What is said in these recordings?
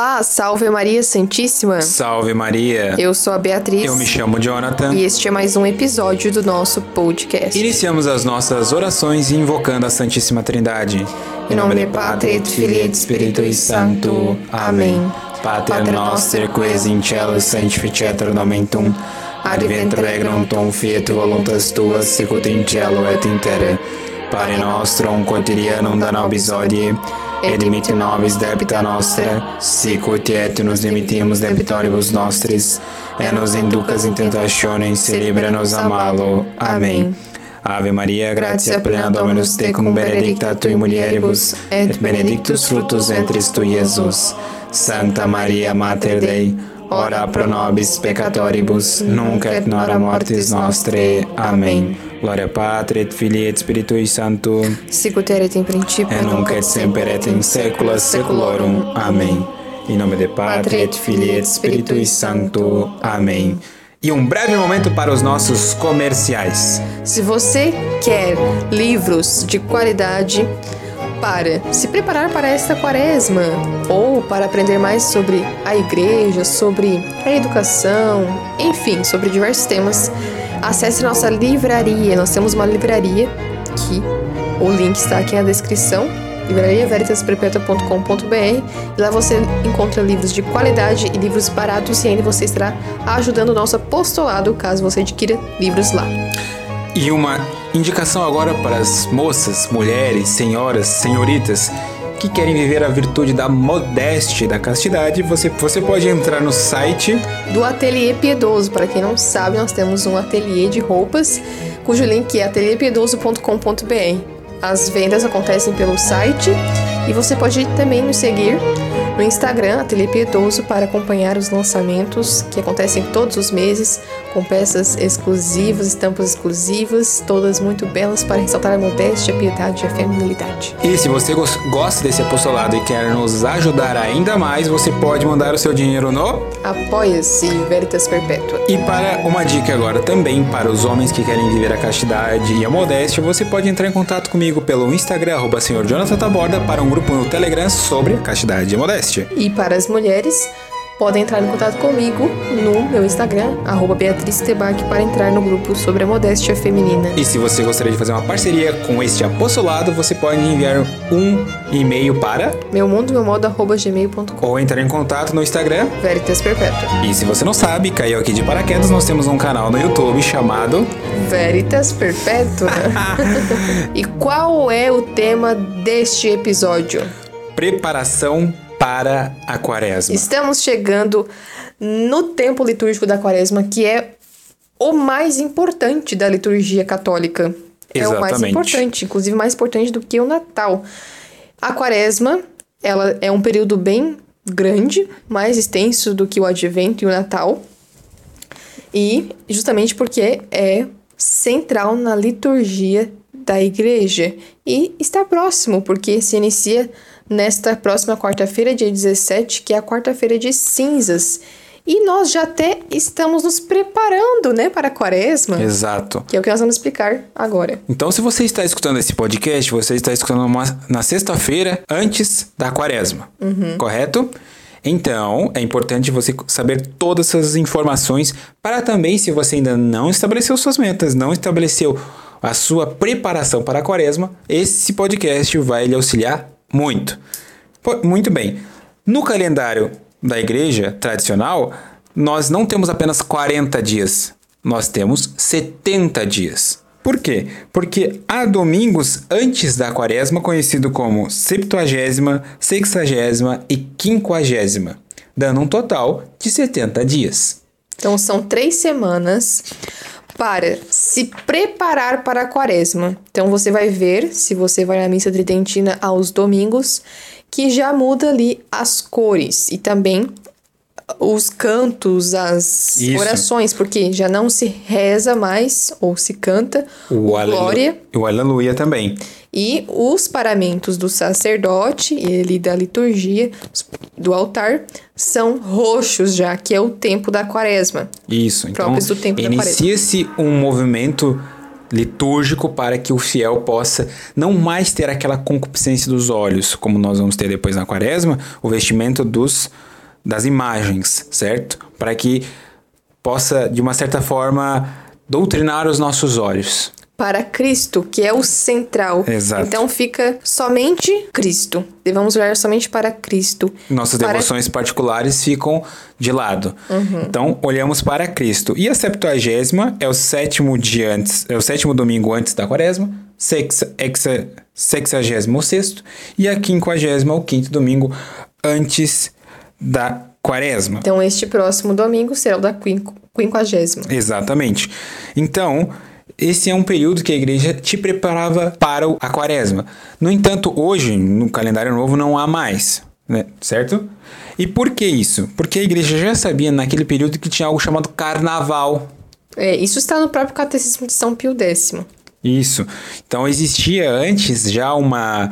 Olá, salve Maria Santíssima. Salve Maria. Eu sou a Beatriz. Eu me chamo Jonathan. E este é mais um episódio do nosso podcast. Iniciamos as nossas orações invocando a Santíssima Trindade. Em nome do Padre, et Filii et Spiritui Sancto. Amém. Pater noster quis in cielo sanctificetur nomen tuum. Advent regnum tuum fiat voluntas tuas sicut in cielo et in terra. Pane nostrum quotidianum da nobis hodie et dimitte nobis debita nostra, sicut et nos dimittimus debitoribus nostris, et nos inducas in tentationes, se libera-nos a malo. Amém. Ave Maria, gratia plena Dominus tecum, benedicta tui mulieribus, et benedictus fructus ventris tui, Jesus. Santa Maria, Mater Dei, ora pro nobis peccatoribus, nunc et nora mortis nostre. Amém. Gloria Patri et Filii et Spiritui Sancto, Sicut erat in principio et nunc et semper et in saecula saeculorum. Amém. Em nome de Patri et Filii et Spiritui Sancto. Amém. E um breve momento para os nossos comerciais. Se você quer livros de qualidade para se preparar para esta quaresma ou para aprender mais sobre a igreja, sobre a educação, enfim, sobre diversos temas, acesse nossa livraria. Nós temos uma livraria que o link está aqui na descrição. livrariaveritasperpetua.com.br e lá você encontra livros de qualidade e livros baratos e ainda você estará ajudando o nosso apostolado caso você adquira livros lá. E uma indicação agora para as moças, mulheres, senhoras, senhoritas que querem viver a virtude da modéstia e da castidade, você, você pode entrar no site do Ateliê Piedoso. Para quem não sabe, nós temos um ateliê de roupas cujo link é atelierpiedoso.com.br. As vendas acontecem pelo site e você pode também nos seguir no Instagram, Ateliê Piedoso, para acompanhar os lançamentos que acontecem todos os meses, com peças exclusivas, estampas exclusivas, todas muito belas para ressaltar a modéstia, a piedade e a feminilidade. E se você gosta desse apostolado e quer nos ajudar ainda mais, você pode mandar o seu dinheiro no Apoia-se Veritas Perpétua. E para uma dica agora também para os homens que querem viver a castidade e a modéstia, você pode entrar em contato comigo pelo Instagram, arroba senhor Jonathan Taborda, para um grupo no Telegram sobre a castidade e a modéstia. E para as mulheres, podem entrar em contato comigo no meu Instagram, arroba Beatriz Tebac, para entrar no grupo sobre a modéstia feminina. E se você gostaria de fazer uma parceria com este apostolado, você pode enviar um e-mail para meu mundo, meu modo, arroba gmail.com ou entrar em contato no Instagram Veritas Perpétua. E se você não sabe, caiu aqui de paraquedas, nós temos um canal no YouTube chamado Veritas Perpétua. e qual é o tema deste episódio? Preparação para a quaresma. Estamos chegando no tempo litúrgico da quaresma, que é o mais importante da liturgia católica. Exatamente. É o mais importante, inclusive mais importante do que o Natal. A quaresma, ela é um período bem grande, mais extenso do que o Advento e o Natal. E justamente porque é central na liturgia da igreja e está próximo, porque se inicia nesta próxima quarta-feira, dia 17, que é a quarta-feira de cinzas. E nós já até estamos nos preparando, né, para a quaresma. Exato. Que é o que nós vamos explicar agora. Então, se você está escutando esse podcast, você está escutando uma, na sexta-feira antes da quaresma, uhum. correto? Então, é importante você saber todas essas informações para também, se você ainda não estabeleceu suas metas, não estabeleceu a sua preparação para a quaresma, esse podcast vai lhe auxiliar muito. Muito bem. No calendário da igreja tradicional, nós não temos apenas 40 dias, nós temos 70 dias. Por quê? Porque há domingos antes da quaresma, conhecido como septuagésima, sexagésima e quinquagésima, dando um total de 70 dias. Então são três semanas para se preparar para a quaresma. Então você vai ver, se você vai na missa tridentina aos domingos, que já muda ali as cores e também os cantos, as Isso. orações, porque já não se reza mais ou se canta o, o glória. O aleluia também. E os paramentos do sacerdote e ele da liturgia do altar são roxos já, que é o tempo da quaresma. Isso, então próprios do tempo inicia-se um movimento litúrgico para que o fiel possa não mais ter aquela concupiscência dos olhos, como nós vamos ter depois na quaresma, o vestimento dos, das imagens, certo? Para que possa, de uma certa forma, doutrinar os nossos olhos para Cristo, que é o central. Exato. Então fica somente Cristo. Devemos olhar somente para Cristo. Nossas para... devoções particulares ficam de lado. Uhum. Então olhamos para Cristo. E a Septuagésima é o sétimo dia antes, é o sétimo domingo antes da Quaresma, sexa, exa, sexagésimo sexto, e a quinquagésima, o quinto domingo antes da Quaresma. Então este próximo domingo será o da quinquagésima. Exatamente. Então esse é um período que a igreja te preparava para a quaresma. No entanto, hoje, no calendário novo, não há mais, né? certo? E por que isso? Porque a igreja já sabia naquele período que tinha algo chamado carnaval. É, isso está no próprio Catecismo de São Pio X. Isso. Então existia antes já uma,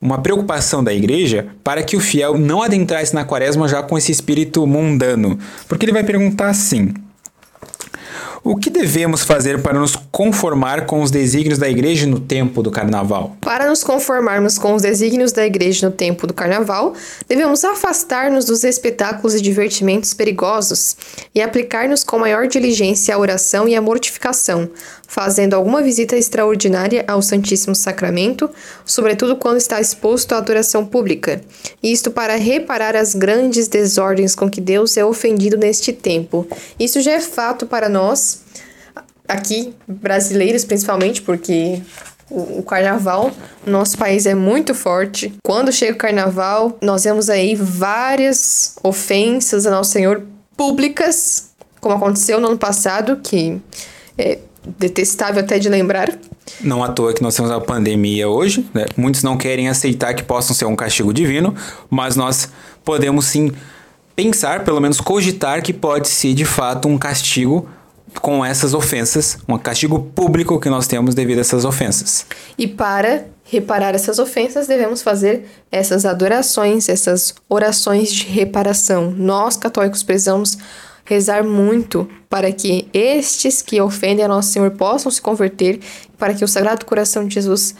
uma preocupação da igreja para que o fiel não adentrasse na quaresma já com esse espírito mundano. Porque ele vai perguntar assim: o que devemos fazer para nos conformar com os desígnios da igreja no tempo do carnaval? Para nos conformarmos com os desígnios da igreja no tempo do carnaval, devemos afastar-nos dos espetáculos e divertimentos perigosos e aplicar-nos com maior diligência à oração e à mortificação, fazendo alguma visita extraordinária ao Santíssimo Sacramento, sobretudo quando está exposto à adoração pública. Isto para reparar as grandes desordens com que Deus é ofendido neste tempo. Isso já é fato para nós, aqui, brasileiros principalmente, porque o, carnaval no nosso país é muito forte. Quando chega o carnaval, nós vemos aí várias ofensas a Nosso Senhor públicas, como aconteceu no ano passado, que é, detestável até de lembrar. Não à toa que nós temos a pandemia hoje, né? Muitos não querem aceitar que possam ser um castigo divino, mas nós podemos sim pensar, pelo menos cogitar, que pode ser de fato um castigo com essas ofensas, um castigo público que nós temos devido a essas ofensas. E para reparar essas ofensas, devemos fazer essas adorações, essas orações de reparação. Nós, católicos, precisamos rezar muito para que estes que ofendem a Nosso Senhor possam se converter, para que o Sagrado Coração de Jesus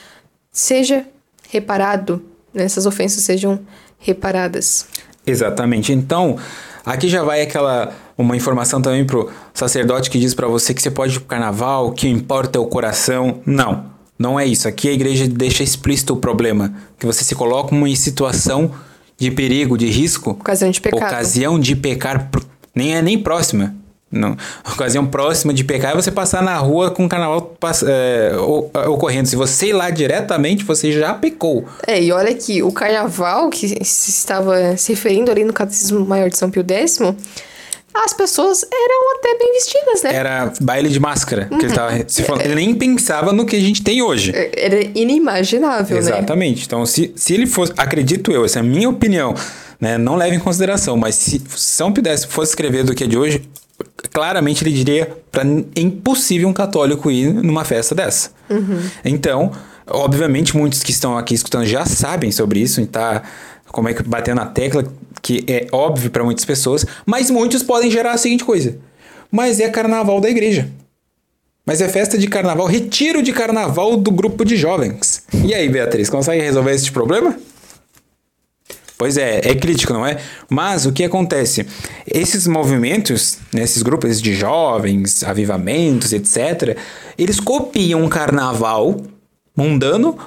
seja reparado, né? essas ofensas sejam reparadas. Exatamente. Então, aqui já vai aquela uma informação também pro sacerdote que diz para você que você pode ir pro carnaval, que importa é o coração. Não, não é isso. Aqui a igreja deixa explícito o problema, que você se coloca em situação de perigo, de risco, ocasião de pecado. Ocasião de pecar nem é nem próxima. Não. A ocasião próxima de pecar é você passar na rua com o carnaval é, ocorrendo. Se você ir lá diretamente, você já pecou. É, e olha que o carnaval, que se estava se referindo ali no Catecismo Maior de São Pio X, as pessoas eram até bem vestidas, né? Era baile de máscara. Uhum. Que ele, tava se falando. ele nem pensava no que a gente tem hoje. É, era inimaginável, Exatamente. né? Exatamente. Então, se, se ele fosse, acredito eu, essa é a minha opinião, né? Não leve em consideração, mas se São Pio X fosse escrever do que é de hoje, claramente ele diria para é impossível um católico ir numa festa dessa. Uhum. Então, obviamente, muitos que estão aqui escutando já sabem sobre isso, e tá como é que batendo na tecla, que é óbvio para muitas pessoas, mas muitos podem gerar a seguinte coisa: mas é carnaval da igreja. Mas é festa de carnaval, retiro de carnaval do grupo de jovens. E aí, Beatriz, consegue resolver esse problema? Pois é, é crítico, não é? Mas o que acontece? Esses movimentos, né, esses grupos de jovens, avivamentos, etc., eles copiam o carnaval mundano,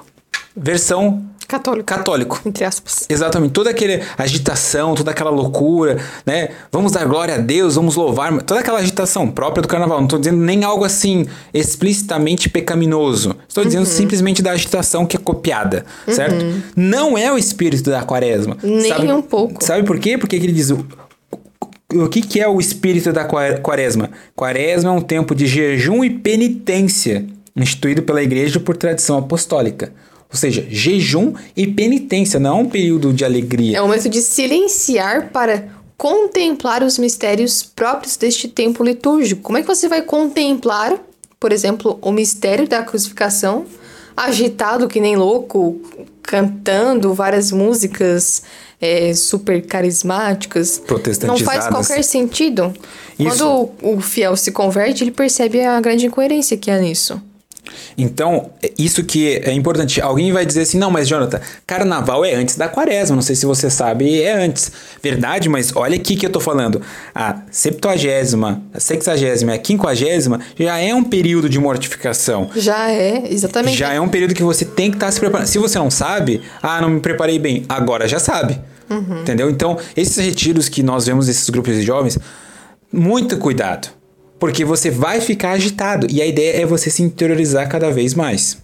versão Católico. Católico. Entre aspas. Exatamente. Toda aquela agitação, toda aquela loucura, né? Vamos dar glória a Deus, vamos louvar. Toda aquela agitação própria do carnaval. Não estou dizendo nem algo assim explicitamente pecaminoso. Estou dizendo uhum. simplesmente da agitação que é copiada, uhum. certo? Não é o espírito da quaresma. Nem sabe, um pouco. Sabe por quê? Porque ele diz. O, o que, que é o espírito da quaresma? Quaresma é um tempo de jejum e penitência, instituído pela igreja por tradição apostólica. Ou seja, jejum e penitência, não é um período de alegria. É um momento de silenciar para contemplar os mistérios próprios deste tempo litúrgico. Como é que você vai contemplar, por exemplo, o mistério da crucificação, agitado que nem louco, cantando várias músicas é, super carismáticas? Não faz qualquer sentido. Isso. Quando o, o fiel se converte, ele percebe a grande incoerência que há nisso. Então, é isso que é importante. Alguém vai dizer assim: não, mas Jonathan, carnaval é antes da quaresma. Não sei se você sabe, é antes. Verdade, mas olha aqui que eu tô falando. A septuagésima, a sexagésima e a quinquagésima já é um período de mortificação. Já é, exatamente. Já é um período que você tem que estar tá se preparando. Se você não sabe, ah, não me preparei bem, agora já sabe. Uhum. Entendeu? Então, esses retiros que nós vemos esses grupos de jovens, muito cuidado porque você vai ficar agitado. E a ideia é você se interiorizar cada vez mais.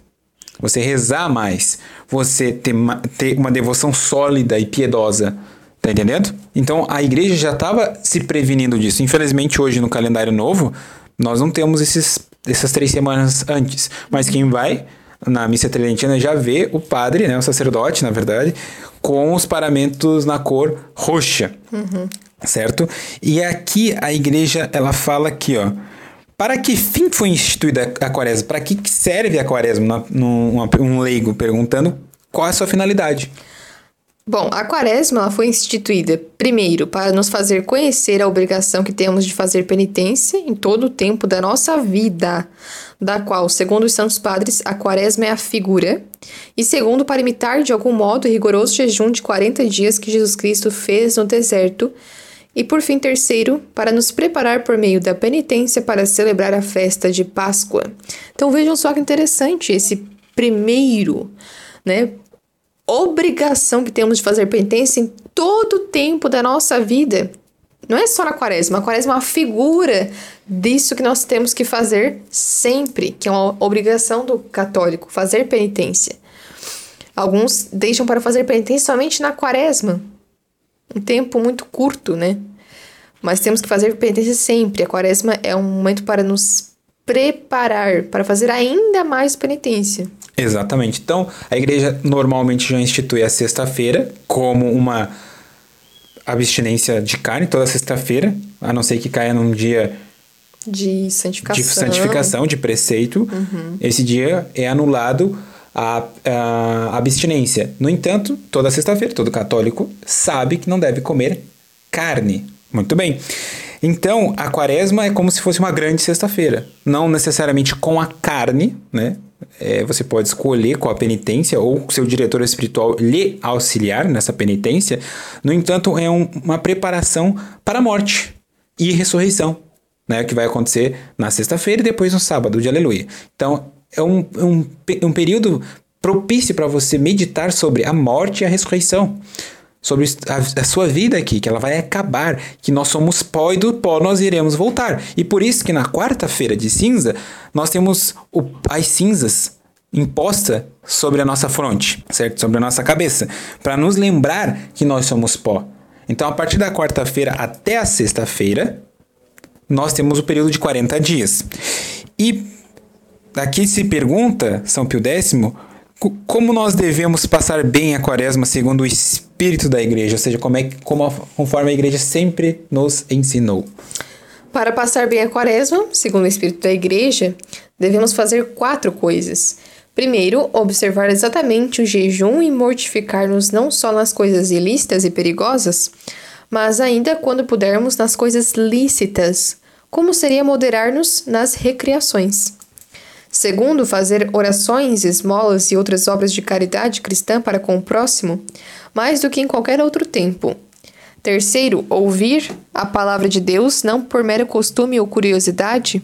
Você rezar mais. Você ter, ter uma devoção sólida e piedosa. Tá entendendo? Então a igreja já estava se prevenindo disso. Infelizmente, hoje no calendário novo, nós não temos esses, essas três semanas antes. Mas quem vai na missa tridentina já vê o padre, né, o sacerdote, na verdade, com os paramentos na cor roxa. Uhum certo? E aqui a igreja ela fala aqui, ó. Para que fim foi instituída a quaresma? Para que serve a quaresma? Um leigo perguntando qual é a sua finalidade. Bom, a quaresma foi instituída, primeiro, para nos fazer conhecer a obrigação que temos de fazer penitência em todo o tempo da nossa vida, da qual, segundo os santos padres, a quaresma é a figura, e segundo, para imitar de algum modo o rigoroso jejum de 40 dias que Jesus Cristo fez no deserto, e por fim, terceiro, para nos preparar por meio da penitência para celebrar a festa de Páscoa. Então vejam só que interessante esse primeiro, né? Obrigação que temos de fazer penitência em todo o tempo da nossa vida. Não é só na quaresma, a quaresma é uma figura disso que nós temos que fazer sempre, que é uma obrigação do católico, fazer penitência. Alguns deixam para fazer penitência somente na quaresma, um tempo muito curto, né? Mas temos que fazer penitência sempre. A quaresma é um momento para nos preparar, para fazer ainda mais penitência. Exatamente. Então, a igreja normalmente já institui a sexta-feira como uma abstinência de carne toda sexta-feira, a não ser que caia num dia de santificação, de, santificação, de preceito. Uhum. Esse dia é anulado a, a abstinência. No entanto, toda sexta-feira, todo católico sabe que não deve comer carne. Muito bem. Então, a quaresma é como se fosse uma grande sexta-feira. Não necessariamente com a carne, né? É, você pode escolher qual a penitência ou seu diretor espiritual lhe auxiliar nessa penitência. No entanto, é um, uma preparação para a morte e ressurreição, né? Que vai acontecer na sexta-feira e depois no sábado de Aleluia. Então, é um, um, um período propício para você meditar sobre a morte e a ressurreição. Sobre a, a, sua vida aqui, que ela vai acabar, que nós somos pó e do pó nós iremos voltar. E por isso que na quarta-feira de cinza, nós temos o, as cinzas imposta sobre a nossa fronte, certo? Sobre a nossa cabeça, para nos lembrar que nós somos pó. Então, a partir da quarta-feira até a sexta-feira, nós temos o período de 40 dias. E Aqui se pergunta, São Pio X, como nós devemos passar bem a quaresma segundo o espírito da igreja, ou seja, como é, como, conforme a igreja sempre nos ensinou. Para passar bem a quaresma, segundo o espírito da igreja, devemos fazer quatro coisas. Primeiro, observar exatamente o jejum e mortificar-nos não só nas coisas ilícitas e perigosas, mas ainda quando pudermos nas coisas lícitas, como seria moderar-nos nas recreações. Segundo, fazer orações, esmolas e outras obras de caridade cristã para com o próximo, mais do que em qualquer outro tempo. Terceiro, ouvir a palavra de Deus não por mero costume ou curiosidade,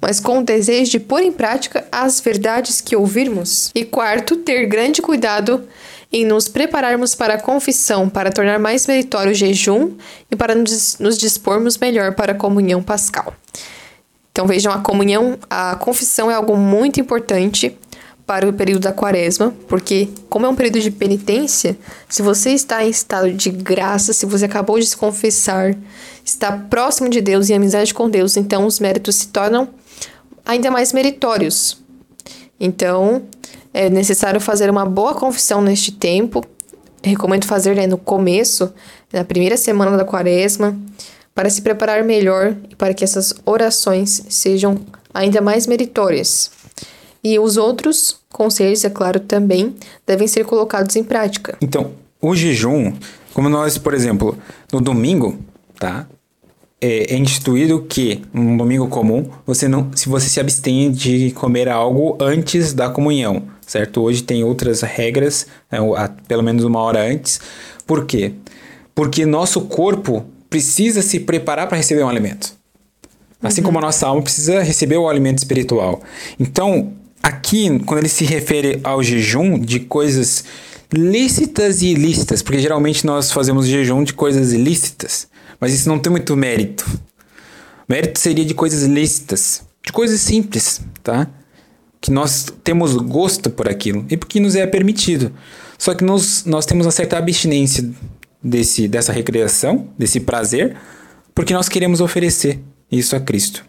mas com o desejo de pôr em prática as verdades que ouvirmos. E quarto, ter grande cuidado em nos prepararmos para a confissão, para tornar mais meritório o jejum e para nos dispormos melhor para a comunhão pascal. Então vejam, a comunhão, a confissão é algo muito importante para o período da quaresma, porque como é um período de penitência, se você está em estado de graça, se você acabou de se confessar, está próximo de Deus e amizade com Deus, então os méritos se tornam ainda mais meritórios. Então, é necessário fazer uma boa confissão neste tempo. recomendo fazer né, no começo, na primeira semana da quaresma, para se preparar melhor e para que essas orações sejam ainda mais meritórias. E os outros conselhos, é claro, também devem ser colocados em prática. Então, o jejum, como nós, por exemplo, no domingo, tá? é, é instituído que, um domingo comum, você não, se você se abstém de comer algo antes da comunhão, certo? Hoje tem outras regras, é, a- pelo menos uma hora antes. Por quê? Porque nosso corpo precisa se preparar para receber um alimento. Assim como a nossa alma precisa receber o alimento espiritual. Então, aqui, quando ele se refere ao jejum de coisas lícitas e ilícitas, porque geralmente nós fazemos jejum de coisas ilícitas, mas isso não tem muito mérito. Mérito seria de coisas lícitas, de coisas simples, tá? Que nós temos gosto por aquilo e porque nos é permitido. Só que nós, nós temos uma certa abstinência desse, dessa recreação, desse prazer, porque nós queremos oferecer isso a Cristo.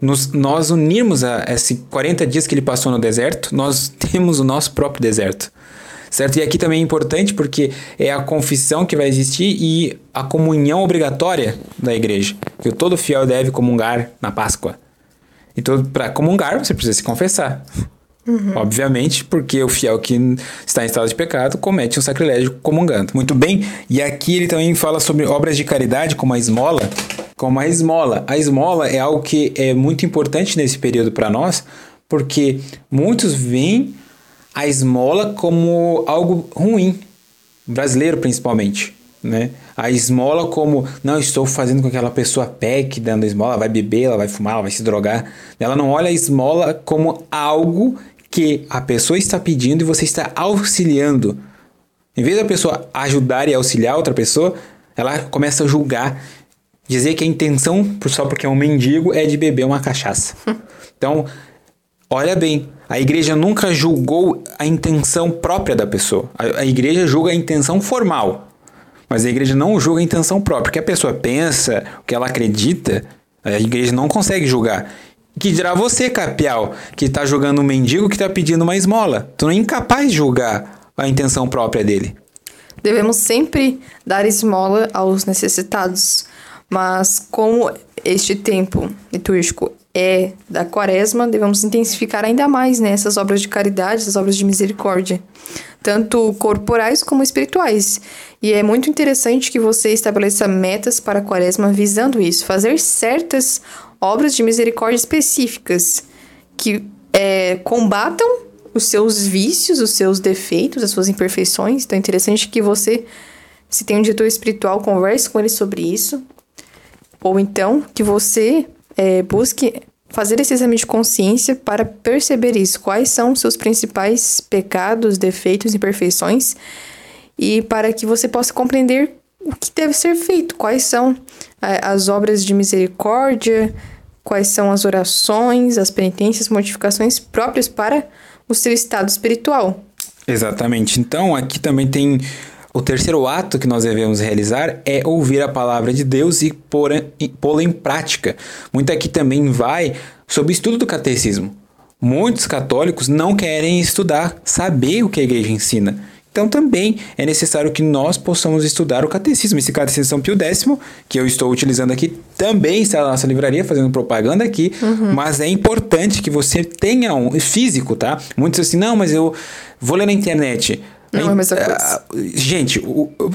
Nos, nós unirmos a esses 40 dias que ele passou no deserto, nós temos o nosso próprio deserto. Certo? E aqui também é importante porque é a confissão que vai existir e a comunhão obrigatória da igreja, que todo fiel deve comungar na Páscoa. Então, para comungar, você precisa se confessar. Obviamente, porque o fiel que está em estado de pecado comete um sacrilégio comungando. Muito bem, e aqui ele também fala sobre obras de caridade, como a esmola. Como a esmola. A esmola é algo que é muito importante nesse período para nós, porque muitos veem a esmola como algo ruim, brasileiro principalmente, né? A esmola como, não, estou fazendo com que aquela pessoa peque dando esmola, ela vai beber, ela vai fumar, ela vai se drogar. Ela não olha a esmola como algo que a pessoa está pedindo e você está auxiliando. Em vez da pessoa ajudar e auxiliar outra pessoa, ela começa a julgar, dizer que a intenção, só porque é um mendigo, é de beber uma cachaça. Então, Olha bem, a igreja nunca julgou a intenção própria da pessoa. A, a igreja julga a intenção formal. Mas a igreja não julga a intenção própria. O que a pessoa pensa, o que ela acredita, a igreja não consegue julgar. Que dirá você, capial, que está julgando um mendigo que está pedindo uma esmola. Tu não é incapaz de julgar a intenção própria dele. Devemos sempre dar esmola aos necessitados, mas como este tempo litúrgico é da quaresma, devemos intensificar ainda mais né, essas obras de caridade, essas obras de misericórdia, tanto corporais como espirituais. E é muito interessante que você estabeleça metas para a quaresma visando isso, fazer certas obras de misericórdia específicas que é, combatam os seus vícios, os seus defeitos, as suas imperfeições. Então é interessante que você, se tem um diretor espiritual, converse com ele sobre isso. Ou então que você é, busque fazer esse exame de consciência para perceber isso. Quais são os seus principais pecados, defeitos, imperfeições. E para que você possa compreender o que deve ser feito. Quais são é, as obras de misericórdia, quais são as orações, as penitências, modificações próprias para o seu estado espiritual. Exatamente. Então, aqui também tem o terceiro ato que nós devemos realizar é ouvir a palavra de Deus e pô-la em prática. Muito aqui também vai sobre o estudo do catecismo. Muitos católicos não querem estudar, saber o que a igreja ensina. Então também é necessário que nós possamos estudar o catecismo. Esse catecismo São Pio X, que eu estou utilizando aqui, também está na nossa livraria, fazendo propaganda aqui, uhum. mas é importante que você tenha um físico, tá? Muitos assim, não, mas eu vou ler na internet. Não é a mesma coisa. Gente,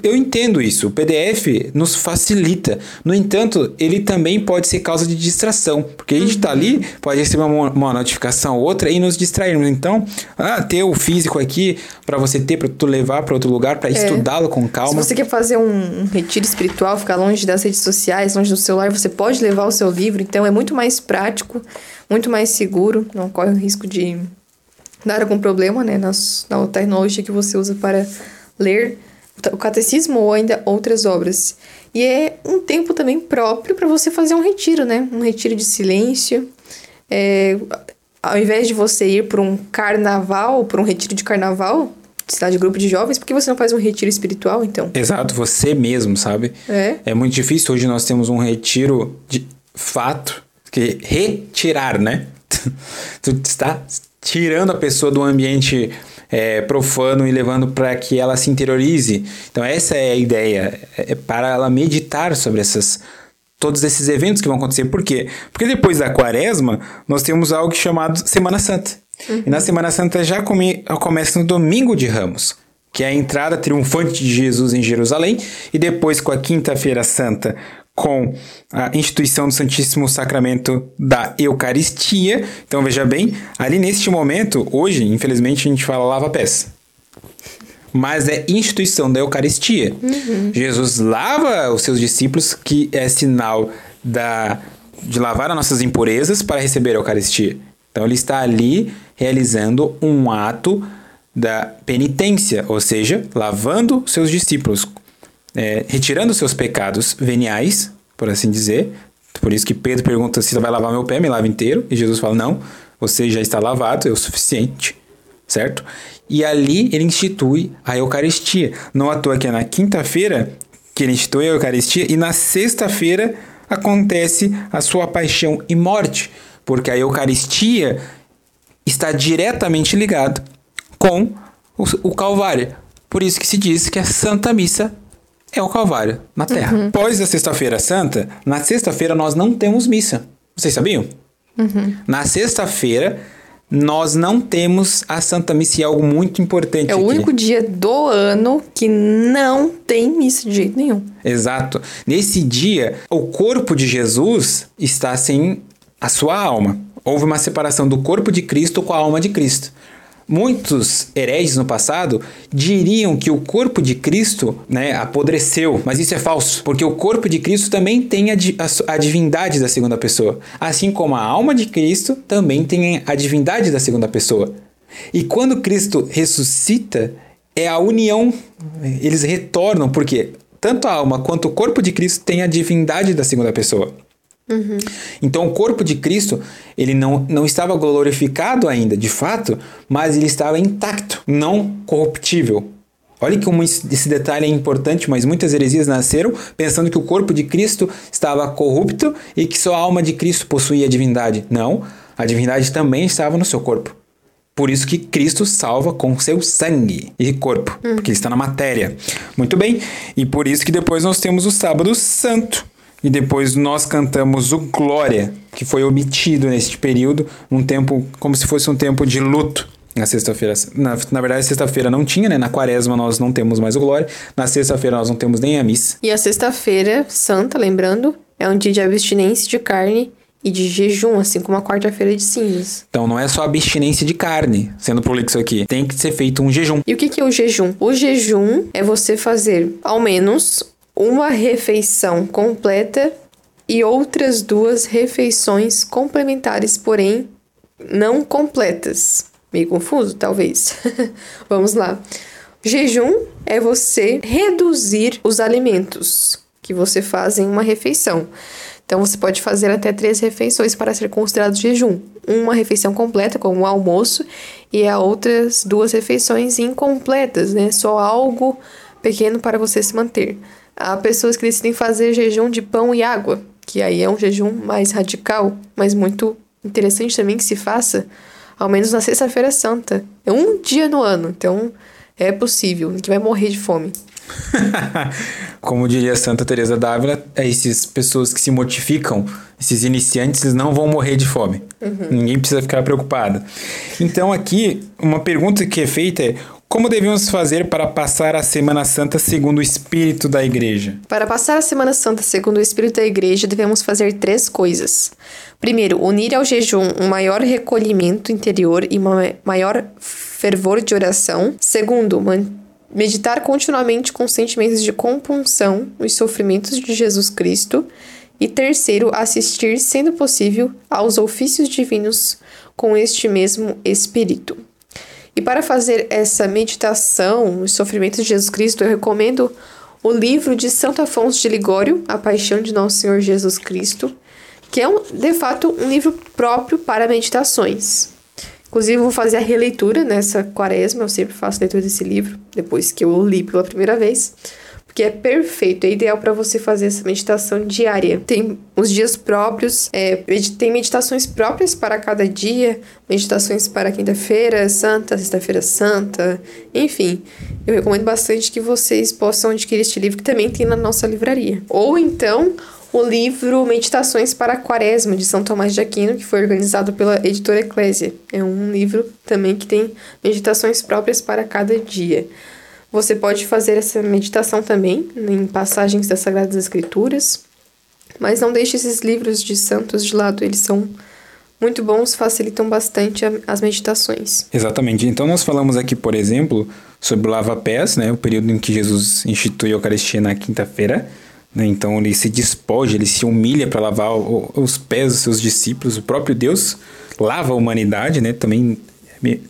eu entendo isso. O PDF nos facilita. No entanto, ele também pode ser causa de distração. Porque a gente está ali, pode receber uma, uma notificação ou outra e nos distrairmos. Então, ah, ter o físico aqui para você ter, para tu levar para outro lugar, para é. estudá-lo com calma. Se você quer fazer um, um retiro espiritual, ficar longe das redes sociais, longe do celular, você pode levar o seu livro. Então, é muito mais prático, muito mais seguro. Não corre o risco de dar algum problema, né, nas, na tecnologia que você usa para ler o catecismo ou ainda outras obras. E é um tempo também próprio para você fazer um retiro, né? Um retiro de silêncio. É, ao invés de você ir para um carnaval, para um retiro de carnaval, cidade de grupo de jovens, por que você não faz um retiro espiritual, então? Exato, você mesmo, sabe? É. É muito difícil. Hoje nós temos um retiro de fato, que retirar, né? tu está tirando a pessoa do ambiente é, profano e levando para que ela se interiorize. Então essa é a ideia, é para ela meditar sobre essas todos esses eventos que vão acontecer. Por quê? Porque depois da quaresma, nós temos algo chamado Semana Santa. Uhum. E na Semana Santa já come, começa no domingo de Ramos, que é a entrada triunfante de Jesus em Jerusalém, e depois com a Quinta-feira Santa, com a instituição do Santíssimo Sacramento da Eucaristia. Então veja bem, ali neste momento, hoje, infelizmente, a gente fala lava-pés. Mas é instituição da Eucaristia. Jesus lava os seus discípulos, que é sinal da, de lavar as nossas impurezas para receber a Eucaristia. Então ele está ali realizando um ato da penitência, ou seja, lavando seus discípulos, é, retirando seus pecados veniais, por assim dizer. Por isso que Pedro pergunta se vai lavar meu pé, me lava inteiro. E Jesus fala: não, você já está lavado, é o suficiente, certo? E ali ele institui a Eucaristia. Não à toa que é na quinta-feira que ele institui a Eucaristia e na sexta-feira acontece a sua paixão e morte, porque a Eucaristia está diretamente ligado com o, o Calvário. Por isso que se diz que a Santa Missa é o Calvário na Terra. Uhum. Após a Sexta-feira Santa, na sexta-feira nós não temos missa. Vocês sabiam? Uhum. Na sexta-feira nós não temos a Santa Missa e é algo muito importante É o aqui. único dia do ano que não tem missa de jeito nenhum. Exato. Nesse dia, o corpo de Jesus está sem a sua alma. Houve uma separação do corpo de Cristo com a alma de Cristo. Muitos hereges no passado diriam que o corpo de Cristo né, apodreceu, mas isso é falso, porque o corpo de Cristo também tem a, a a divindade da segunda pessoa, assim como a alma de Cristo também tem a divindade da segunda pessoa. E quando Cristo ressuscita, é a união, eles retornam, porque tanto a alma quanto o corpo de Cristo tem a divindade da segunda pessoa. Então o corpo de Cristo, ele não, não estava glorificado ainda, de fato, mas ele estava intacto, não corruptível. Olha como esse detalhe é importante, mas muitas heresias nasceram pensando que o corpo de Cristo estava corrupto e que só a alma de Cristo possuía a divindade. Não, a divindade também estava no seu corpo. Por isso que Cristo salva com seu sangue e corpo, porque ele está na matéria. Muito bem, e por isso que depois nós temos o sábado santo. E depois nós cantamos o Glória, que foi omitido neste período, um tempo como se fosse um tempo de luto. Na sexta-feira, na, na verdade, sexta-feira não tinha, né? Na quaresma nós não temos mais o Glória. Na sexta-feira nós não temos nem a missa. E a sexta-feira santa, lembrando, é um dia de abstinência de carne e de jejum, assim como a quarta-feira de cinzas. Então não é só abstinência de carne, sendo prolixo aqui. Tem que ser feito um jejum. E o que que é o jejum? O jejum é você fazer ao menos uma refeição completa e outras duas refeições complementares, porém não completas. Meio confuso, talvez. Vamos lá. Jejum é você reduzir os alimentos que você faz em uma refeição. Então você pode fazer até três refeições para ser considerado jejum. Uma refeição completa, como o almoço, e a outras duas refeições incompletas, né? Só algo pequeno para você se manter. Há pessoas que decidem fazer jejum de pão e água, que aí é um jejum mais radical, mas muito interessante também que se faça, ao menos na sexta-feira santa. É um dia no ano, então é possível, que vai morrer de fome. Como diria Santa Teresa d'Ávila, essas pessoas que se mortificam, esses iniciantes, eles não vão morrer de fome. Ninguém precisa ficar preocupado. Então aqui, uma pergunta que é feita é: como devemos fazer para passar a Semana Santa segundo o espírito da igreja? Para passar a Semana Santa segundo o Espírito da Igreja, devemos fazer três coisas. Primeiro, unir ao jejum um maior recolhimento interior e uma maior fervor de oração. Segundo, meditar continuamente com sentimentos de compunção os sofrimentos de Jesus Cristo. E terceiro, assistir, sendo possível, aos ofícios divinos com este mesmo Espírito. E para fazer essa meditação, os sofrimentos de Jesus Cristo, eu recomendo o livro de Santo Afonso de Ligório, A Paixão de Nosso Senhor Jesus Cristo, que é, um, de fato, um livro próprio para meditações. Inclusive, vou fazer a releitura nessa quaresma, eu sempre faço leitura desse livro, depois que eu li pela primeira vez, porque é perfeito, é ideal para você fazer essa meditação diária. Tem os dias próprios, é, tem meditações próprias para cada dia, meditações para quinta-feira santa, sexta-feira santa, enfim. Eu recomendo bastante que vocês possam adquirir este livro, que também tem na nossa livraria. Ou então, o livro Meditações para a Quaresma, de São Tomás de Aquino, que foi organizado pela editora Eclésia. É um livro também que tem meditações próprias para cada dia. Você pode fazer essa meditação também em passagens das Sagradas Escrituras, Mas não deixe esses livros de santos de lado, eles são muito bons, facilitam bastante as meditações. Exatamente. Então nós falamos aqui, por exemplo, sobre o lava-pés, né? O período em que Jesus institui a Eucaristia na quinta-feira. né? Então ele se despoja, ele se humilha para lavar os pés dos seus discípulos. O próprio Deus lava a humanidade, né? Também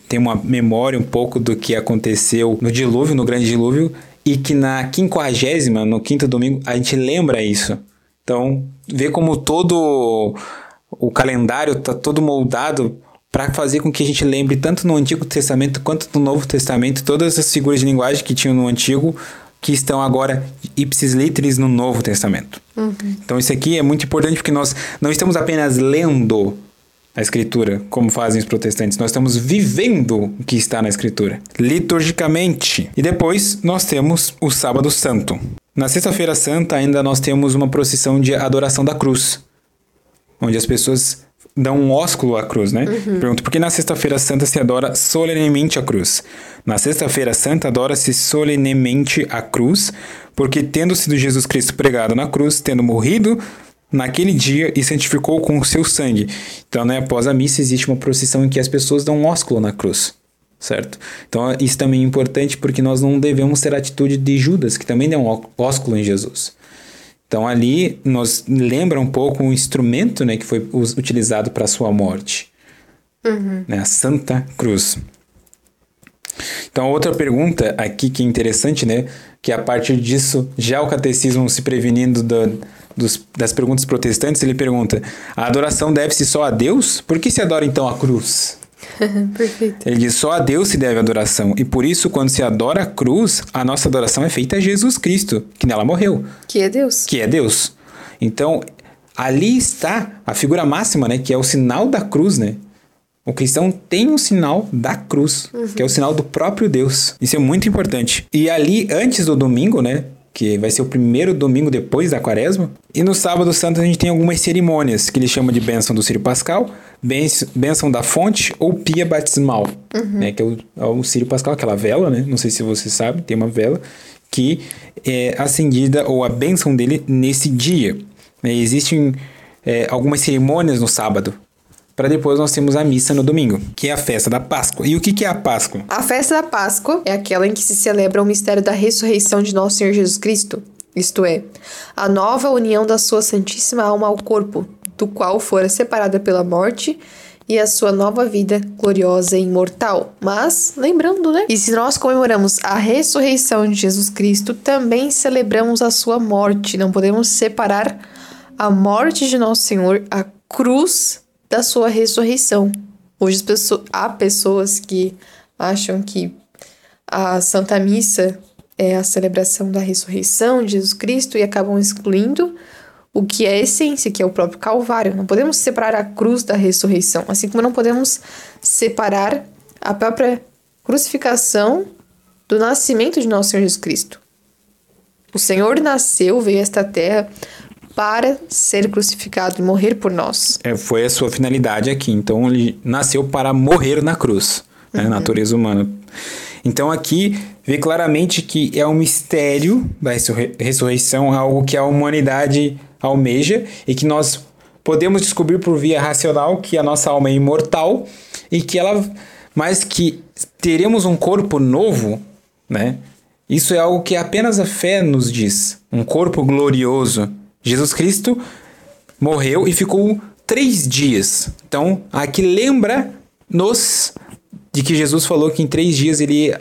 tem uma memória um pouco do que aconteceu no dilúvio, no grande dilúvio, e que na quinquagésima, no quinto domingo, a gente lembra isso. Então, vê como todo o calendário tá todo moldado para fazer com que a gente lembre tanto no Antigo Testamento quanto no Novo Testamento todas as figuras de linguagem que tinham no Antigo que estão agora ipsis literis no Novo Testamento. Então isso aqui é muito importante porque nós não estamos apenas lendo a escritura, como fazem os protestantes, nós estamos vivendo o que está na escritura, liturgicamente. E depois nós temos o sábado santo. Na sexta-feira santa ainda nós temos uma procissão de adoração da cruz onde as pessoas dão um ósculo à cruz, né? Pergunto, por que na sexta-feira santa se adora solenemente a cruz? Na sexta-feira santa adora-se solenemente a cruz, porque tendo sido Jesus Cristo pregado na cruz, tendo morrido naquele dia e santificou com o seu sangue. Então, né, após a missa existe uma procissão em que as pessoas dão um ósculo na cruz. Certo? Então, isso também é importante porque nós não devemos ter a atitude de Judas, que também deu um ósculo em Jesus. Então ali nos lembra um pouco um instrumento né, que foi utilizado para a sua morte. Né, a Santa Cruz. Então outra pergunta aqui que é interessante, né? Que a partir disso, já o catecismo se prevenindo da- dos- das perguntas protestantes, ele pergunta: a adoração deve-se só a Deus? Por que se adora então a cruz? Perfeito. Ele diz: só a Deus se deve adoração. E por isso, quando se adora a cruz, a nossa adoração é feita a Jesus Cristo, que nela morreu Que é Deus. que é Deus. Então, ali está a figura máxima, né, que é o sinal da cruz, né? O cristão tem o sinal da cruz, que é o sinal do próprio Deus. Isso é muito importante. E ali, antes do domingo, né, que vai ser o primeiro domingo depois da quaresma, e no sábado santo a gente tem algumas cerimônias, que ele chama de bênção do Círio Pascal, bênção- da fonte ou pia batismal, né, que é o, é o Círio Pascal, aquela vela, né, não sei se você sabe, tem uma vela, que é acendida, ou a bênção dele, nesse dia. né? Existem é, algumas cerimônias no sábado, para depois nós temos a missa no domingo, que é a festa da Páscoa. E o que, que é a Páscoa? A festa da Páscoa é aquela em que se celebra o mistério da ressurreição de nosso Senhor Jesus Cristo, isto é, a nova união da sua Santíssima Alma ao corpo, do qual fora separada pela morte, e a sua nova vida gloriosa e imortal. Mas, lembrando, né? E se nós comemoramos a ressurreição de Jesus Cristo, também celebramos a sua morte. Não podemos separar a morte de nosso Senhor, a cruz da sua ressurreição. Hoje há pessoas que acham que a Santa Missa é a celebração da ressurreição de Jesus Cristo e acabam excluindo o que é a essência, que é o próprio Calvário. Não podemos separar a cruz da ressurreição, assim como não podemos separar a própria crucificação do nascimento de nosso Senhor Jesus Cristo. O Senhor nasceu, veio a esta terra para ser crucificado e morrer por nós. É, foi a sua finalidade aqui. Então ele nasceu para morrer na cruz, né, natureza humana. Então aqui vê claramente que é um mistério da ressurre- ressurreição, algo que a humanidade almeja e que nós podemos descobrir por via racional que a nossa alma é imortal e que ela, mas que teremos um corpo novo, né? Isso é algo que apenas a fé nos diz. Um corpo glorioso. Jesus Cristo morreu e ficou três dias. Então, aqui lembra-nos de que Jesus falou que em três dias ele ia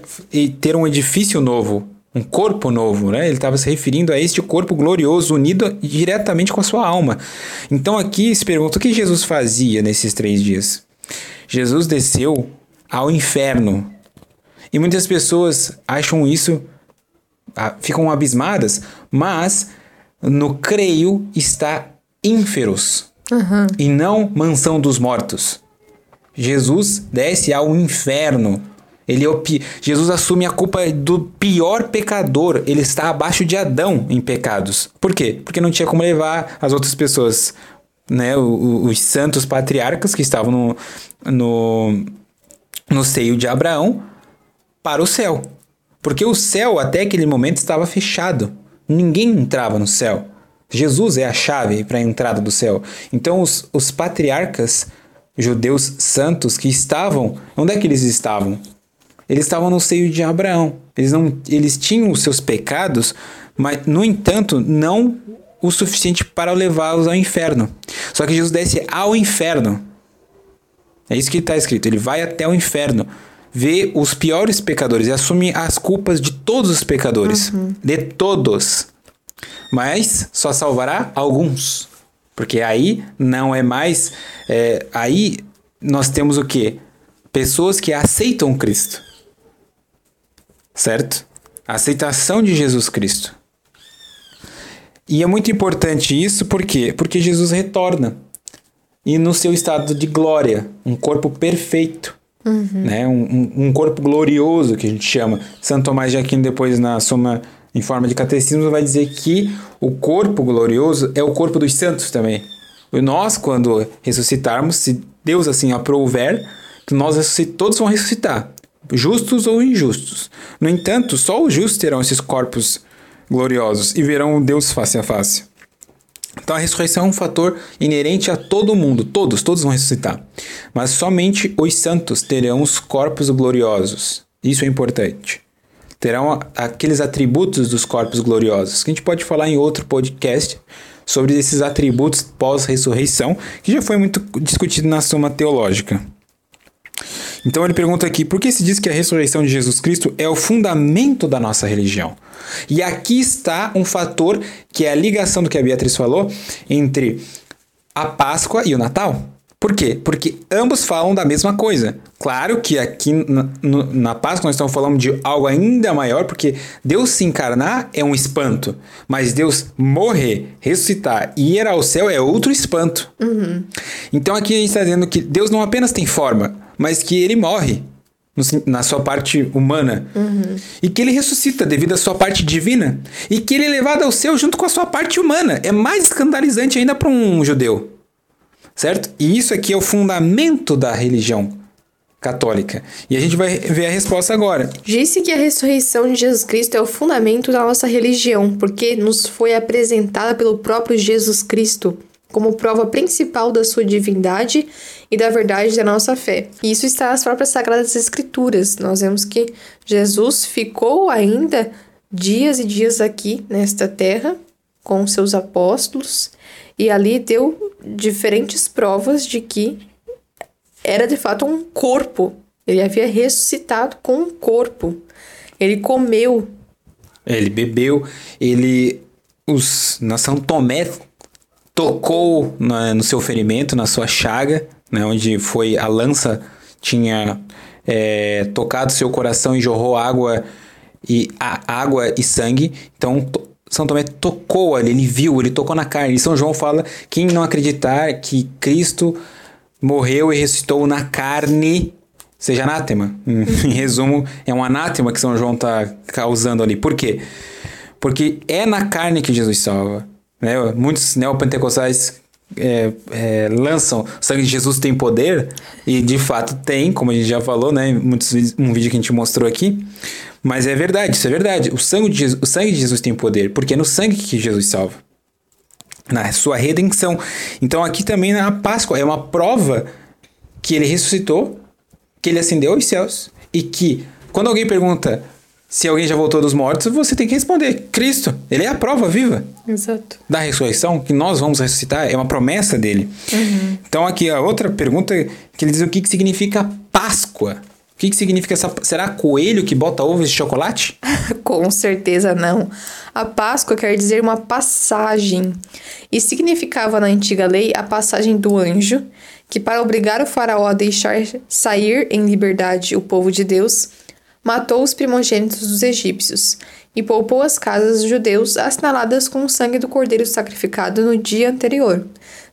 ter um edifício novo, um corpo novo, né? Ele estava se referindo a este corpo glorioso unido diretamente com a sua alma. Então, aqui se pergunta o que Jesus fazia nesses três dias. Jesus desceu ao inferno. E muitas pessoas acham isso ah, ficam abismadas, mas no creio está ínferos e não mansão dos mortos. Jesus desce ao inferno. Ele é pi... Jesus assume a culpa do pior pecador. Ele está abaixo de Adão em pecados. Por quê? Porque não tinha como levar as outras pessoas, né? O- o- os santos patriarcas que estavam no, no, no seio de Abraão para o céu. Porque o céu até aquele momento estava fechado. Ninguém entrava no céu. Jesus é a chave para a entrada do céu. Então, os, os patriarcas judeus santos que estavam, onde é que eles estavam? Eles estavam no seio de Abraão. Eles, não, eles tinham os seus pecados, mas, no entanto, não o suficiente para levá-los ao inferno. Só que Jesus desce ao inferno. É isso que está escrito. Ele vai até o inferno, vê os piores pecadores e assume as culpas de todos os pecadores. Uhum. De todos. Mas só salvará alguns. Porque aí não é mais. É, aí nós temos o quê? Pessoas que aceitam Cristo. Certo? A aceitação de Jesus Cristo. E é muito importante isso, por quê? Porque Jesus retorna. E no seu estado de glória, um corpo perfeito. Uhum. Né? Um, um, corpo glorioso, que a gente chama. Santo Tomás de Aquino, depois na Soma em forma de catecismo, vai dizer que o corpo glorioso é o corpo dos santos também. E nós, quando ressuscitarmos, se Deus assim aprouver, que nós todos vão ressuscitar, justos ou injustos. No entanto, só os justos terão esses corpos gloriosos e verão Deus face a face. Então a ressurreição é um fator inerente a todo mundo, todos, todos vão ressuscitar. Mas somente os santos terão os corpos gloriosos. Isso é importante. Terão aqueles atributos dos corpos gloriosos, que a gente pode falar em outro podcast sobre esses atributos pós-ressurreição, que já foi muito discutido na Suma Teológica. Então ele pergunta aqui: por que se diz que a ressurreição de Jesus Cristo é o fundamento da nossa religião? E aqui está um fator que é a ligação do que a Beatriz falou entre a Páscoa e o Natal. Por quê? Porque ambos falam da mesma coisa. Claro que aqui na, na Páscoa nós estamos falando de algo ainda maior, porque Deus se encarnar é um espanto, mas Deus morrer, ressuscitar e ir ao céu é outro espanto. Uhum. Então aqui a gente está dizendo que Deus não apenas tem forma, mas que ele morre na sua parte humana. Uhum. E que ele ressuscita devido à sua parte divina. E que ele é levado ao céu junto com a sua parte humana. É mais escandalizante ainda para um judeu. Certo? E isso aqui é o fundamento da religião católica. E a gente vai ver a resposta agora. Disse que a ressurreição de Jesus Cristo é o fundamento da nossa religião, porque nos foi apresentada pelo próprio Jesus Cristo como prova principal da sua divindade e da verdade da nossa fé. E isso está nas próprias Sagradas Escrituras. Nós vemos que Jesus ficou ainda dias e dias aqui nesta terra com seus apóstolos e ali deu diferentes provas de que era de fato um corpo. Ele havia ressuscitado com um corpo. Ele comeu. Ele bebeu. Ele. Os, na São Tomé tocou no seu ferimento, na sua chaga, né, onde foi a lança tinha é, tocado seu coração e jorrou água e a, água e sangue. Então São Tomé tocou ali, ele viu, ele tocou na carne. E São João fala: quem não acreditar que Cristo morreu e ressuscitou na carne, seja anátema. em resumo, é um anátema que São João está causando ali. Por quê? Porque é na carne que Jesus salva. Né? Muitos neopentecostais é, é, lançam sangue de Jesus tem poder, e de fato tem, como a gente já falou, né? Muitos, um vídeo que a gente mostrou aqui. Mas é verdade, isso é verdade. O sangue, de Jesus, o sangue de Jesus tem poder, porque é no sangue que Jesus salva. Na sua redenção. Então aqui também na Páscoa é uma prova que ele ressuscitou, que ele ascendeu aos céus, e que quando alguém pergunta se alguém já voltou dos mortos, você tem que responder: Cristo, ele é a prova viva. Exato. Da ressurreição, que nós vamos ressuscitar, é uma promessa dele. Uhum. Então, aqui a outra pergunta que ele diz: o que, que significa Páscoa? O que, que significa essa. Será coelho que bota ovos de chocolate? Com certeza não. A Páscoa quer dizer uma passagem. E significava na antiga lei a passagem do anjo, que para obrigar o faraó a deixar sair em liberdade o povo de Deus matou os primogênitos dos egípcios e poupou as casas dos judeus assinaladas com o sangue do cordeiro sacrificado no dia anterior,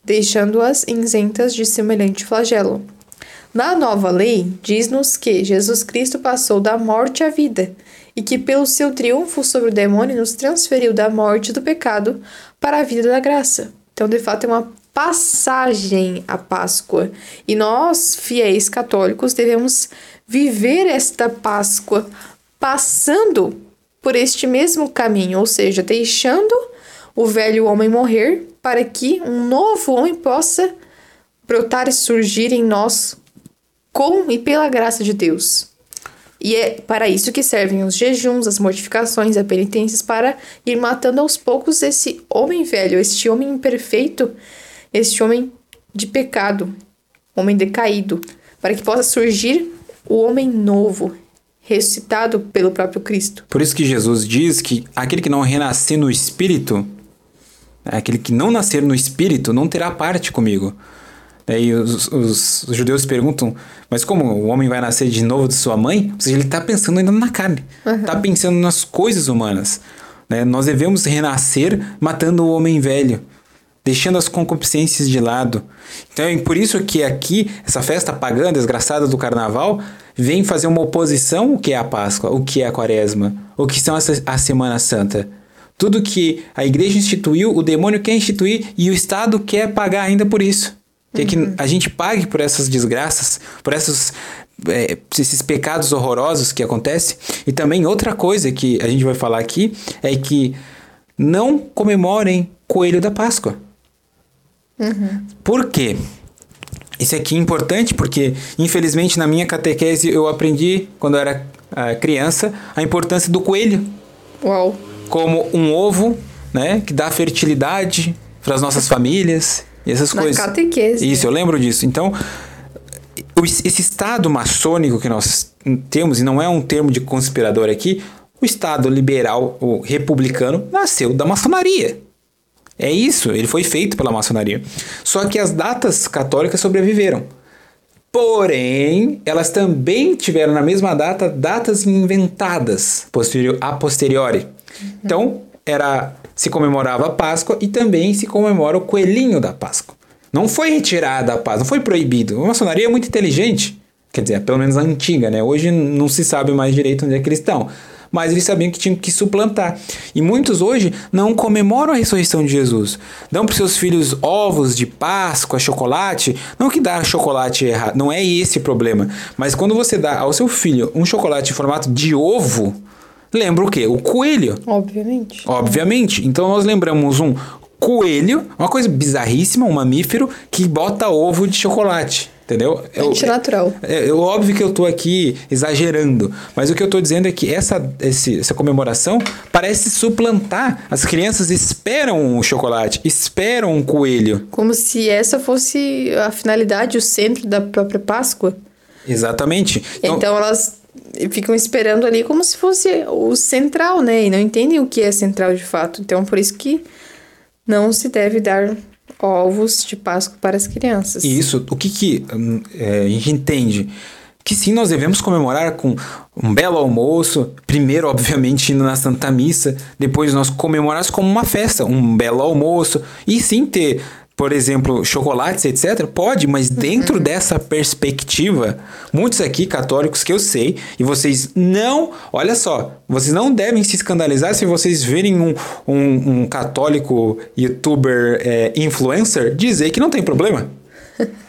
deixando-as isentas de semelhante flagelo. Na nova lei, diz-nos que Jesus Cristo passou da morte à vida e que, pelo seu triunfo sobre o demônio, nos transferiu da morte do pecado para a vida da graça. Então, de fato, é uma passagem à Páscoa. E nós, fiéis católicos, devemos viver esta Páscoa passando por este mesmo caminho, ou seja, deixando o velho homem morrer para que um novo homem possa brotar e surgir em nós com e pela graça de Deus. E é para isso que servem os jejuns, as mortificações, as penitências, para ir matando aos poucos esse homem velho, este homem imperfeito, este homem de pecado, homem decaído, para que possa surgir o homem novo, ressuscitado pelo próprio Cristo. Por isso que Jesus diz que aquele que não renascer no espírito, aquele que não nascer no espírito, não terá parte comigo. E os, os, os, judeus perguntam, mas como o homem vai nascer de novo de sua mãe? Ou seja, ele está pensando ainda na carne, está uhum. pensando nas coisas humanas. Né? Nós devemos renascer matando o homem velho, deixando as concupiscências de lado. Então é por isso que aqui, essa festa pagã, desgraçada do carnaval, vem fazer uma oposição o que é a Páscoa, o que é a Quaresma, o que são a, a Semana Santa. Tudo que a igreja instituiu, o demônio quer instituir e o Estado quer pagar ainda por isso. Quer uhum. que a gente pague por essas desgraças, por essas, é, esses pecados horrorosos que acontecem. E também outra coisa que a gente vai falar aqui é que não comemorem Coelho da Páscoa. Uhum. Por quê? Isso aqui é importante porque, infelizmente, na minha catequese eu aprendi, quando eu era uh, criança, a importância do coelho. Uau! Como um ovo, né? Que dá fertilidade para as nossas famílias e essas na coisas. catequese. Isso, eu lembro disso. Então, esse estado maçônico que nós temos, e não é um termo de conspirador aqui, o estado liberal, o republicano, nasceu da maçonaria. É isso, ele foi feito pela maçonaria. Só que as datas católicas sobreviveram. Porém, elas também tiveram na mesma data datas inventadas a posteriori. Uhum. Então, era se comemorava a Páscoa e também se comemora o coelhinho da Páscoa. Não foi retirada a Páscoa, não foi proibido. A maçonaria é muito inteligente. Quer dizer, pelo menos a antiga, né? Hoje não se sabe mais direito onde é que eles estão mas eles sabiam que tinham que suplantar. E muitos hoje não comemoram a ressurreição de Jesus. Dão para seus filhos ovos de Páscoa, chocolate. Não que dá chocolate errado, não é esse o problema. Mas quando você dá ao seu filho um chocolate em formato de ovo, lembra o quê? O coelho. Obviamente. Obviamente. Então nós lembramos um coelho, uma coisa bizarríssima, um mamífero que bota ovo de chocolate. Entendeu? Antinatural. É, é, óbvio que eu tô aqui exagerando, mas o que eu tô dizendo é que essa, esse, essa comemoração parece suplantar. As crianças esperam um chocolate, esperam um coelho. Como se essa fosse a finalidade, o centro da própria Páscoa. Exatamente. Então, então elas ficam esperando ali como se fosse o central, né? E não entendem o que é central de fato. Então, por isso que não se deve dar ovos de Páscoa para as crianças. Isso, o que, que hum, é, a gente entende? Que sim, nós devemos comemorar com um belo almoço, primeiro, obviamente, indo na Santa Missa, depois nós comemorarmos como uma festa, um belo almoço, e sim ter por exemplo, chocolates, etc. Pode, mas dentro uhum. dessa perspectiva, muitos aqui católicos que eu sei, e vocês não, olha só, vocês não devem se escandalizar se vocês verem um, um, um católico youtuber é, influencer dizer que não tem problema.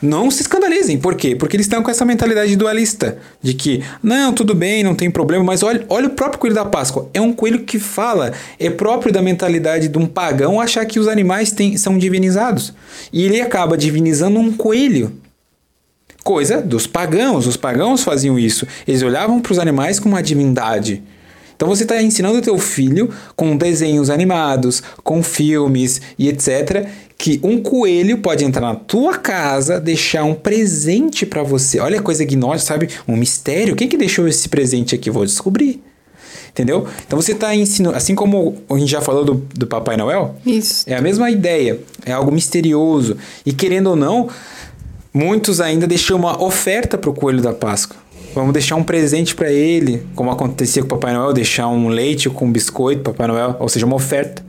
Não se escandalizem. Por quê? Porque eles estão com essa mentalidade dualista. De que, não, tudo bem, não tem problema, mas olha, olha o próprio coelho da Páscoa. É um coelho que fala. É próprio da mentalidade de um pagão achar que os animais têm, são divinizados. E ele acaba divinizando um coelho. Coisa dos pagãos. Os pagãos faziam isso. Eles olhavam para os animais como uma divindade. Então você está ensinando o teu filho com desenhos animados, com filmes e etc que um coelho pode entrar na tua casa, deixar um presente para você. Olha a coisa gnóstica, sabe? Um mistério. Quem que deixou esse presente aqui? Vou descobrir. Entendeu? Então você está ensinando, assim como a gente já falou do, do Papai Noel, Isso. é a mesma ideia, é algo misterioso. E querendo ou não, muitos ainda deixam uma oferta para o coelho da Páscoa. Vamos deixar um presente para ele, como acontecia com o Papai Noel, deixar um leite com um biscoito, Papai Noel, ou seja, uma oferta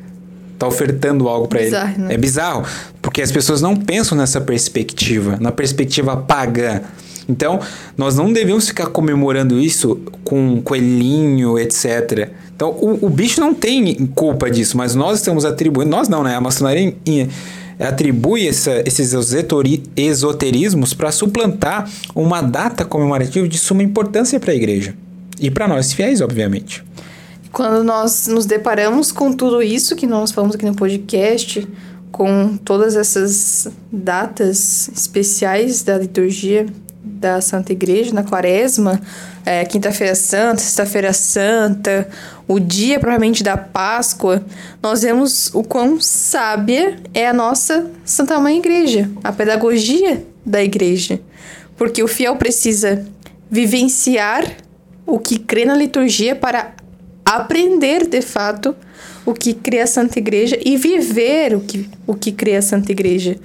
tá ofertando algo para ele. Né? É bizarro, porque as pessoas não pensam nessa perspectiva, na perspectiva pagã. Então, nós não devemos ficar comemorando isso com coelhinho, etc. Então, o, o bicho não tem culpa disso, mas nós estamos atribuindo, nós não, né? A maçonaria atribui essa, esses esoterismos para suplantar uma data comemorativa de suma importância para a igreja. E para nós fiéis, obviamente. Quando nós nos deparamos com tudo isso que nós falamos aqui no podcast, com todas essas datas especiais da liturgia da Santa Igreja na Quaresma, é, Quinta-feira Santa, Sexta-feira Santa, o dia provavelmente da Páscoa, nós vemos o quão sábia é a nossa Santa Mãe Igreja, a pedagogia da Igreja. Porque o fiel precisa vivenciar o que crê na liturgia para aprender de fato o que crê a Santa Igreja e viver o que, o que crê a Santa Igreja.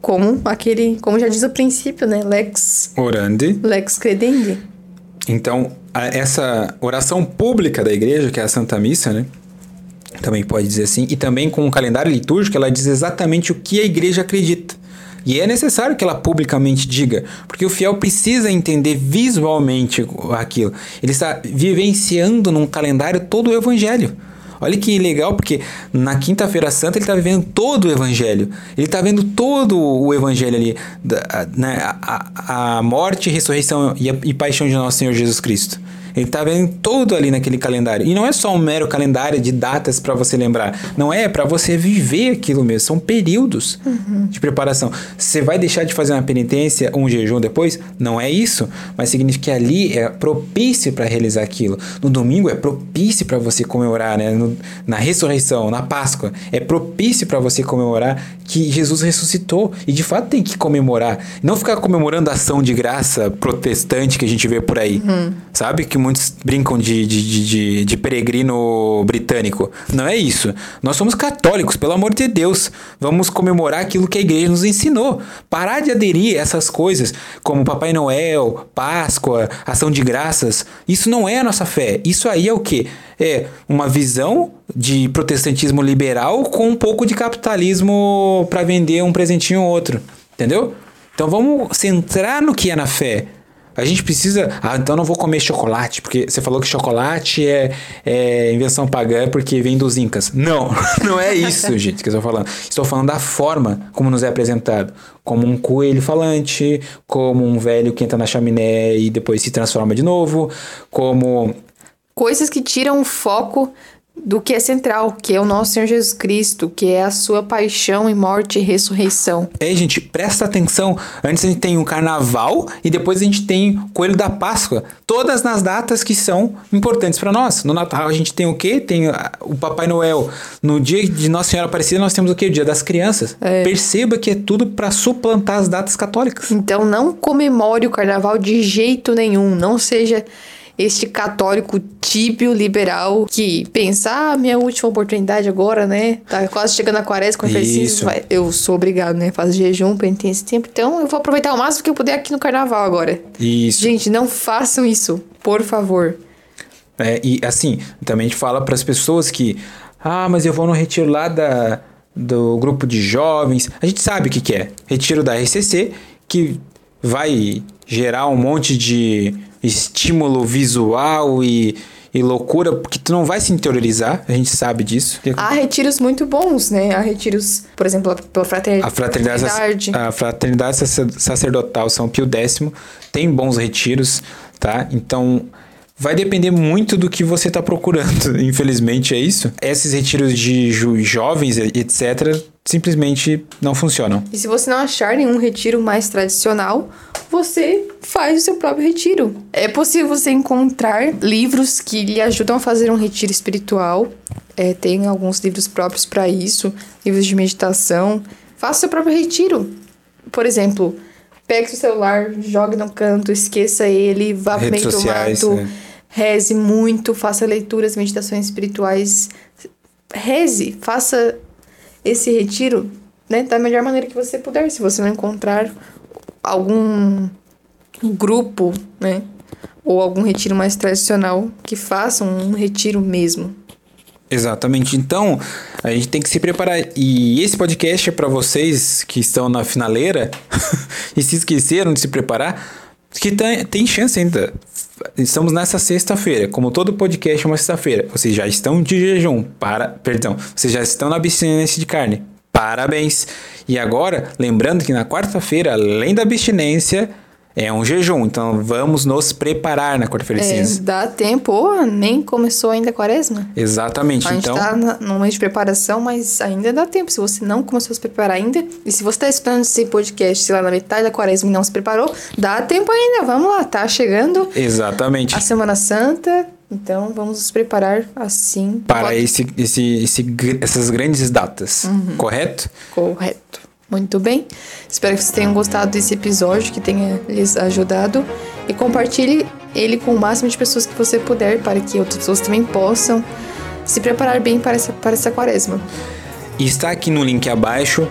Como aquele, como já diz o princípio, né? Lex Orandi. Lex credendi. Então, a- essa oração pública da igreja, que é a Santa Missa, né? Também pode dizer assim. E também com o calendário litúrgico, ela diz exatamente o que a igreja acredita. E é necessário que ela publicamente diga, porque o fiel precisa entender visualmente aquilo. Ele está vivenciando num calendário todo o evangelho. Olha que legal, porque na Quinta-feira Santa ele está vivendo todo o Evangelho. Ele está vendo todo o Evangelho ali, né, a, a, a morte, ressurreição e, a, e paixão de nosso Senhor Jesus Cristo. Ele está vendo tudo ali naquele calendário. E não é só um mero calendário de datas para você lembrar. Não é para você viver aquilo mesmo. São períodos de preparação. Você vai deixar de fazer uma penitência, um jejum depois? Não é isso. Mas significa que ali é propício para realizar aquilo. No domingo é propício para você comemorar, né? No- na ressurreição, na Páscoa, é propício para você comemorar que Jesus ressuscitou. E de fato tem que comemorar. Não ficar comemorando a ação de graça protestante que a gente vê por aí. Sabe? Que muitos brincam de, de, de, de, peregrino britânico. Não é isso. Nós somos católicos, pelo amor de Deus. Vamos comemorar aquilo que a igreja nos ensinou. Parar de aderir a essas coisas, como Papai Noel, Páscoa, ação de graças. Isso não é a nossa fé. Isso aí é o quê? É uma visão de protestantismo liberal com um pouco de capitalismo para vender um presentinho ou outro. Entendeu? Então vamos centrar no que é na fé. A gente precisa. Ah, então não vou comer chocolate, porque você falou que chocolate é, é invenção pagã porque vem dos Incas. Não, não é isso, gente, que eu estou falando. Estou falando da forma como nos é apresentado. Como um coelho falante, como um velho que entra na chaminé e depois se transforma de novo, como Coisas que tiram o foco do que é central, que é o nosso Senhor Jesus Cristo, que é a sua paixão e morte e ressurreição. É, gente, presta atenção. Antes a gente tem o carnaval e depois a gente tem o coelho da Páscoa. Todas nas datas que são importantes para nós. No Natal a gente tem o quê? Tem o Papai Noel. No dia de Nossa Senhora Aparecida nós temos o quê? O dia das crianças. É. Perceba que é tudo para suplantar as datas católicas. Então não comemore o carnaval de jeito nenhum. Não seja este católico tíbio liberal que pensa, ah, minha última oportunidade agora, né? Tá quase chegando a quaresma, preciso, vai. Eu sou obrigado, né? Faço jejum, penitência esse tempo. Então eu vou aproveitar o máximo que eu puder aqui no carnaval agora. Isso. Gente, não façam isso, por favor. É, e assim, também a gente fala para as pessoas que, ah, mas eu vou no retiro lá da, do grupo de jovens. A gente sabe o que, que é. Retiro da RCC, que vai gerar um monte de estímulo visual e, e loucura, porque tu não vai se interiorizar, a gente sabe disso. Há retiros muito bons, né? Há retiros, por exemplo, pela frater- A fraternidade, fraternidade. a fraternidade sacer- sacerdotal São Pio X tem bons retiros, tá? Então vai depender muito do que você está procurando. Infelizmente é isso. Esses retiros de jo- jovens, etc, simplesmente não funcionam. E se você não achar nenhum retiro mais tradicional, você faz o seu próprio retiro. É possível você encontrar livros que lhe ajudam a fazer um retiro espiritual. É, tem alguns livros próprios para isso, livros de meditação. Faça o seu próprio retiro. Por exemplo, pegue seu celular, jogue no canto, esqueça ele, vá para meio do sociais, mato, é. reze muito, faça leituras, meditações espirituais. Reze, faça esse retiro né, da melhor maneira que você puder. Se você não encontrar algum grupo, né, ou algum retiro mais tradicional, que façam um retiro mesmo. Exatamente. Então, a gente tem que se preparar. E esse podcast é para vocês que estão na finaleira e se esqueceram de se preparar, que tem, tem chance ainda. Estamos nessa sexta-feira. Como todo podcast é uma sexta-feira. Vocês já estão de jejum. Para, perdão. Vocês já estão na abstinência de carne. Parabéns. E agora, lembrando que na quarta-feira, além da abstinência, É um jejum, então vamos nos preparar na quarta-feira de É, cinza. dá tempo, Ô, nem começou ainda a quaresma. Exatamente, A gente então. tá na- num mês de preparação, mas ainda dá tempo. Se você não começou a se preparar ainda, e se você tá escutando esse podcast, sei lá, na metade da quaresma e não se preparou, dá tempo ainda. Vamos lá, tá chegando Exatamente. a Semana Santa, então vamos nos preparar assim. Para esse, esse, esse essas grandes datas, Uhum. correto? Correto. Muito bem. Espero que vocês tenham gostado desse episódio, que tenha lhes ajudado. E compartilhe ele com o máximo de pessoas que você puder, para que outras pessoas também possam se preparar bem para essa, para essa quaresma. Está aqui no link abaixo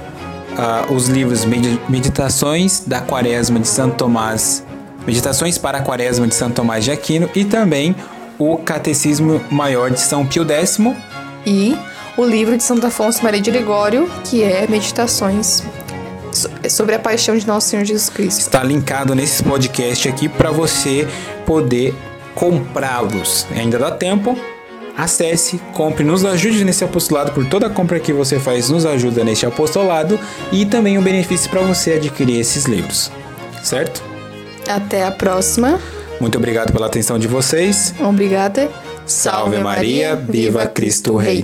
ah, os livros Medi- Meditações da Quaresma de Santo Tomás, Meditações para a Quaresma de Santo Tomás de Aquino e também o Catecismo Maior de São Pio X. E o livro de Santo Afonso Maria de Ligório, que é Meditações so- sobre a paixão de Nosso Senhor Jesus Cristo. Está linkado nesse podcast aqui para você poder comprá-los. Ainda dá tempo. Acesse, compre, nos ajude nesse apostolado, por toda a compra que você faz nos ajuda neste apostolado e também um benefício para você adquirir esses livros. Certo? Até a próxima. Muito obrigado pela atenção de vocês. Obrigada. Salve Maria, viva Cristo Rei.